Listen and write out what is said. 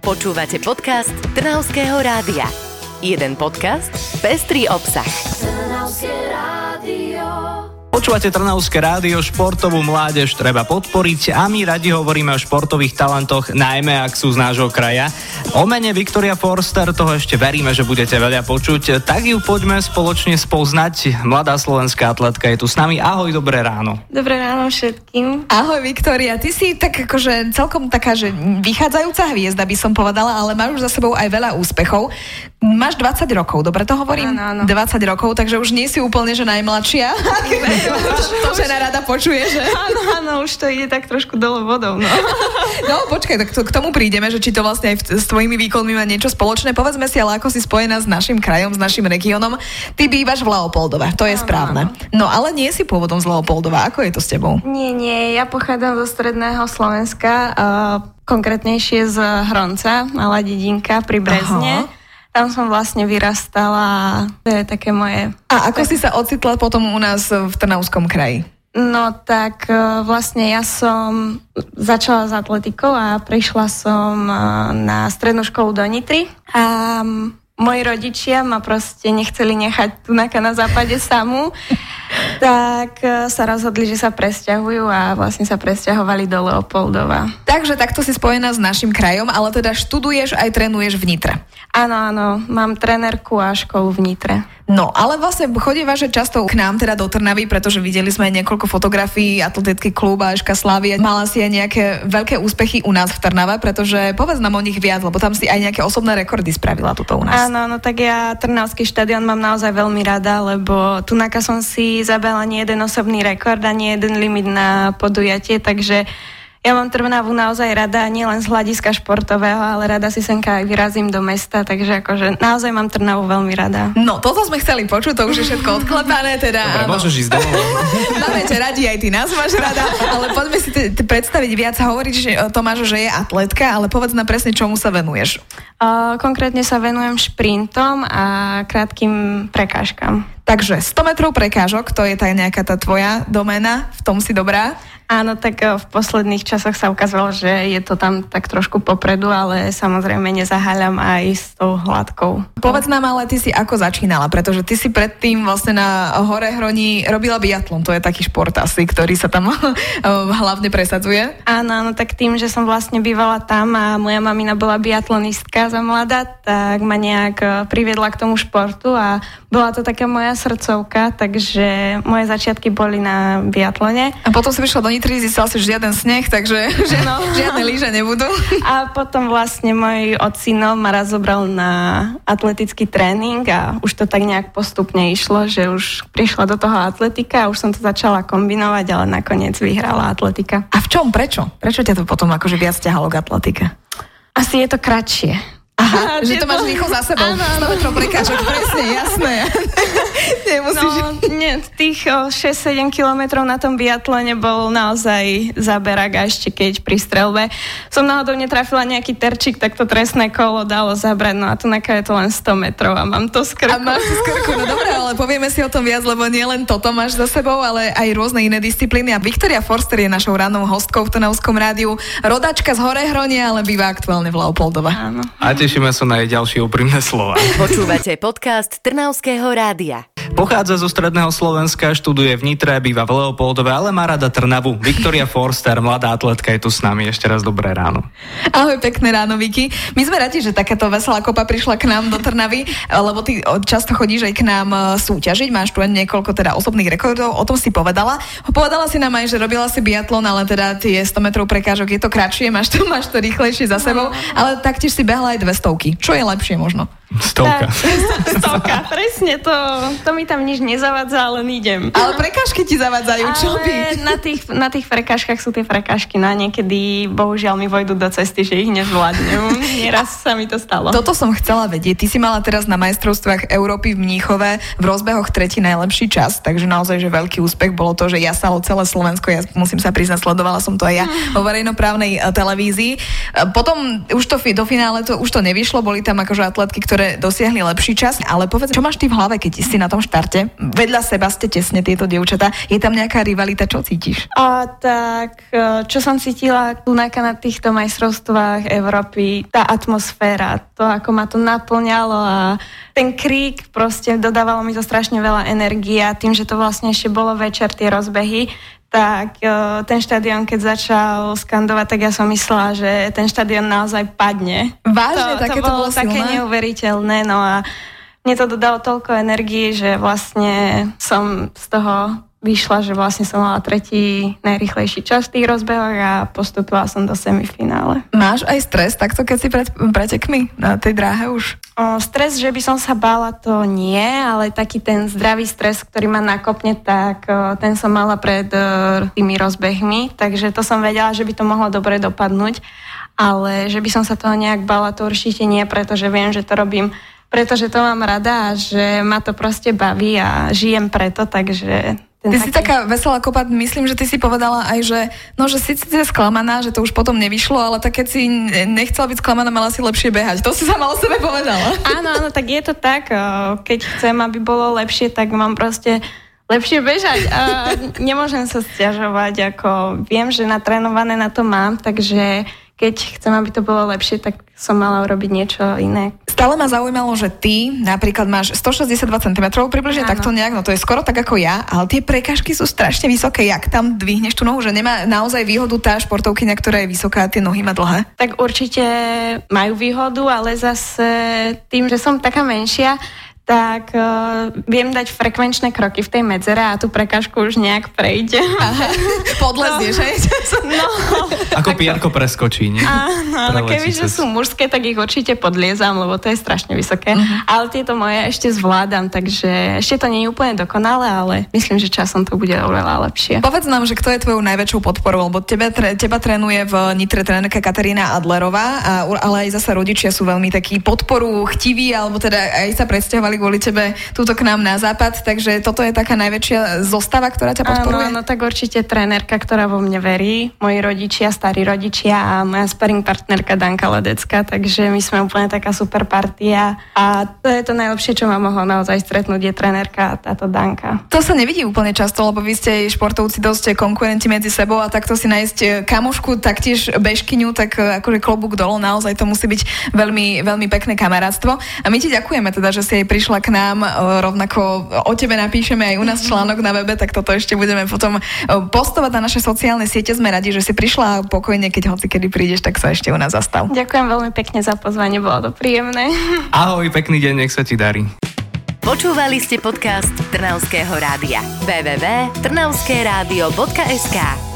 Počúvate podcast Trnavského rádia. Jeden podcast, pestrý obsah. Trnavské rádio. Počúvate Trnavské rádio, športovú mládež treba podporiť a my radi hovoríme o športových talentoch, najmä ak sú z nášho kraja. O mene Victoria Forster toho ešte veríme, že budete veľa počuť, tak ju poďme spoločne spoznať. Mladá slovenská atletka je tu s nami. Ahoj, dobré ráno. Dobré ráno všetkým. Ahoj Viktoria, ty si tak akože celkom taká, že vychádzajúca hviezda by som povedala, ale máš už za sebou aj veľa úspechov. Máš 20 rokov, dobre to hovorím? Áno, áno. 20 rokov, takže už nie si úplne, že najmladšia. to žena rada počuje, že? Áno, áno, už to ide tak trošku dole vodou, no. No, počkaj, tak to, k tomu prídeme, že či to vlastne aj v, s tvojimi výkonmi má niečo spoločné. Povedzme si, ale ako si spojená s našim krajom, s našim regiónom. Ty bývaš v Leopoldove, to je Áno, správne. No, ale nie si pôvodom z Leopoldova. Ako je to s tebou? Nie, nie, ja pochádzam zo stredného Slovenska, uh, konkrétnejšie z Hronca, malá dedinka pri Brezne. Aha. Tam som vlastne vyrastala, to je také moje... A ako si sa ocitla potom u nás v Trnavskom kraji? No tak uh, vlastne ja som začala s atletikou a prišla som uh, na strednú školu do Nitry. A moji rodičia ma proste nechceli nechať tu na západe samú, tak uh, sa rozhodli, že sa presťahujú a vlastne sa presťahovali do Leopoldova. Takže takto si spojená s našim krajom, ale teda študuješ aj trénuješ v Nitre. Áno, áno, mám trenerku a školu v Nitre. No, ale vlastne chodíva, že často k nám teda do Trnavy, pretože videli sme niekoľko fotografií, atletický klub a Eška Slavia. Mala si aj nejaké veľké úspechy u nás v Trnave, pretože povedz nám o nich viac, lebo tam si aj nejaké osobné rekordy spravila tuto u nás. Áno, no tak ja Trnavský štadión mám naozaj veľmi rada, lebo tu som si zabala nie jeden osobný rekord a nie jeden limit na podujatie, takže ja mám Trnavu naozaj rada, nielen z hľadiska športového, ale rada si senka aj vyrazím do mesta, takže akože naozaj mám Trnavu veľmi rada. No, toto sme chceli počuť, to už je všetko odklepané, teda Dobre, áno. môžeš ísť domov. Máme ťa radi, aj ty nás máš rada, ale poďme si t- t- predstaviť viac. Hovoríš, že e, Tomáš, že je atletka, ale povedz nám presne, čomu sa venuješ. Uh, konkrétne sa venujem šprintom a krátkým prekážkam. Takže 100 metrov prekážok, to je tá nejaká tá tvoja doména, v tom si dobrá. Áno, tak eh, v posledných časoch sa ukázalo, že je to tam tak trošku popredu, ale samozrejme nezaháľam aj s tou hladkou. Povedz nám ale, ty si ako začínala, pretože ty si predtým vlastne na Hore Hroni robila biatlon, to je taký šport asi, ktorý sa tam hlavne presadzuje. Áno, áno, tak tým, že som vlastne bývala tam a moja mamina bola biatlonistka za mladá, tak ma nejak eh, priviedla k tomu športu a bola to taká moja srdcovka, takže moje začiatky boli na biatlone. A potom si prišla do Nitry, zistila si, žiaden sneh, takže že No. žiadne lyže nebudú. A potom vlastne môj ocino ma raz zobral na atletický tréning a už to tak nejak postupne išlo, že už prišla do toho atletika a už som to začala kombinovať, ale nakoniec vyhrala atletika. A v čom, prečo? Prečo ťa to potom akože viac ťahalo k atletike? Asi je to kratšie. Aha, že to máš rýchlo za sebou. Áno, áno. 100 metrov prekážok, presne, jasné. Nemusíš... No, nie, tých o, 6-7 kilometrov na tom biatlone bol naozaj zaberak a ešte keď pri strelbe som náhodou netrafila nejaký terčík, tak to trestné kolo dalo zabrať, no a tu je to len 100 metrov a mám to z A krku. máš to z krku, no dobré, ale povieme si o tom viac, lebo nie len toto máš za sebou, ale aj rôzne iné disciplíny. A Viktoria Forster je našou rannou hostkou v Trnavskom rádiu. Rodačka z Horehronia, ale býva aktuálne v Leopoldove. Áno. A tešíme sa na jej ďalšie úprimné slova. Počúvate podcast Trnavského rádia. Pochádza zo stredného Slovenska, študuje v Nitre, býva v Leopoldove, ale má rada Trnavu. Viktoria Forster, mladá atletka, je tu s nami. Ešte raz dobré ráno. Ahoj, pekné ráno, Viki. My sme radi, že takáto veselá kopa prišla k nám do Trnavy, lebo ty o, často chodíš aj k nám e, súťažiť, máš tu aj niekoľko teda osobných rekordov, o tom si povedala. Povedala si nám aj, že robila si biatlon, ale teda tie 100 metrov prekážok je to kratšie, máš to, máš to rýchlejšie za sebou, ale taktiež si behla aj dve stovky. Čo je lepšie možno? Stovka. Stovka, presne to, to mi tam nič nezavadza, len idem. Ale prekážky ti zavadzajú, čo by? Ale na tých, na tých prekážkach sú tie prekážky, no a niekedy bohužiaľ mi vojdu do cesty, že ich nezvládnem. Nieraz sa mi to stalo. Toto som chcela vedieť. Ty si mala teraz na majstrovstvách Európy v Mníchove v rozbehoch tretí najlepší čas, takže naozaj, že veľký úspech bolo to, že ja sa celé Slovensko, ja musím sa priznať, sledovala som to aj ja vo verejnoprávnej e, televízii. E, Potom už to do finále to, už to nevyšlo, boli tam akože atletky, ktoré ktoré dosiahli lepší čas. Ale povedz, čo máš ty v hlave, keď si na tom štarte? Vedľa seba ste tesne tieto dievčatá. Je tam nejaká rivalita, čo cítiš? A, tak, e, čo som cítila tu na týchto majstrovstvách Európy, tá atmosféra, to, ako ma to naplňalo a ten krík proste dodávalo mi to strašne veľa energie a tým, že to vlastne ešte bolo večer tie rozbehy, tak e, ten štadión, keď začal skandovať, tak ja som myslela, že ten štadión naozaj padne. Vážne, to, také to bolo, to bolo také neuveriteľné, no a mne to dodalo toľko energie, že vlastne som z toho vyšla, že vlastne som mala tretí najrychlejší čas v tých rozbehoch a postupila som do semifinále. Máš aj stres takto, keď si pred pretekmi na tej dráhe už? O, stres, že by som sa bála, to nie, ale taký ten zdravý stres, ktorý ma nakopne, tak o, ten som mala pred o, tými rozbehmi, takže to som vedela, že by to mohlo dobre dopadnúť, ale že by som sa toho nejak bála, to určite nie, pretože viem, že to robím pretože to mám rada a že ma to proste baví a žijem preto, takže ten ty taký... si taká veselá kopa, myslím, že ty si povedala aj, že no, že si si sklamaná, že to už potom nevyšlo, ale tak keď si nechcela byť sklamaná, mala si lepšie behať. To si sama o sebe povedala. Áno, áno, tak je to tak. Keď chcem, aby bolo lepšie, tak mám proste lepšie bežať a nemôžem sa stiažovať, ako viem, že natrénované na to mám, takže keď chcem, aby to bolo lepšie, tak som mala urobiť niečo iné. Stále ma zaujímalo, že ty napríklad máš 162 cm približne Áno. takto nejak, no to je skoro tak ako ja, ale tie prekažky sú strašne vysoké. Jak tam dvihneš tú nohu, že nemá naozaj výhodu tá športovkyňa, ktorá je vysoká a tie nohy má dlhé? Tak určite majú výhodu, ale zase tým, že som taká menšia, tak uh, viem dať frekvenčné kroky v tej medzere a tú prekážku už nejak prejde. Podlezieš, no, hej? No. Ako piarko preskočí, nie? Áno, kebyže sú mužské, tak ich určite podliezam, lebo to je strašne vysoké. Uh-huh. Ale tieto moje ešte zvládam, takže ešte to nie je úplne dokonalé, ale myslím, že časom to bude oveľa lepšie. Povedz nám, že kto je tvojou najväčšou podporou, lebo teba, teba trénuje v Nitre trénerka Katarína Adlerová, a, ale aj zasa rodičia sú veľmi takí podporu chtiví, alebo teda aj sa predstavovali kvôli tebe túto k nám na západ, takže toto je taká najväčšia zostava, ktorá ťa podporuje? Áno, áno, tak určite trénerka, ktorá vo mne verí, moji rodičia, starí rodičia a moja sparring partnerka Danka Ledecka, takže my sme úplne taká super partia a to je to najlepšie, čo ma mohlo naozaj stretnúť, je trénerka táto Danka. To sa nevidí úplne často, lebo vy ste športovci dosť konkurenti medzi sebou a takto si nájsť eh, kamošku, taktiež bežkyňu, tak eh, akože klobúk dolo, naozaj to musí byť veľmi, veľmi pekné kamarátstvo. A my ti ďakujeme teda, že si aj prišla k nám, e, rovnako o tebe napíšeme aj u nás článok na webe, tak toto ešte budeme potom e, postovať na naše sociálne siete. Sme radi, že si prišla a pokojne, keď hoci kedy prídeš, tak sa ešte u nás zastav. Ďakujem veľmi pekne za pozvanie, bolo to príjemné. Ahoj, pekný deň, nech sa ti darí. Počúvali ste podcast Trnavského rádia. www.trnavskeradio.sk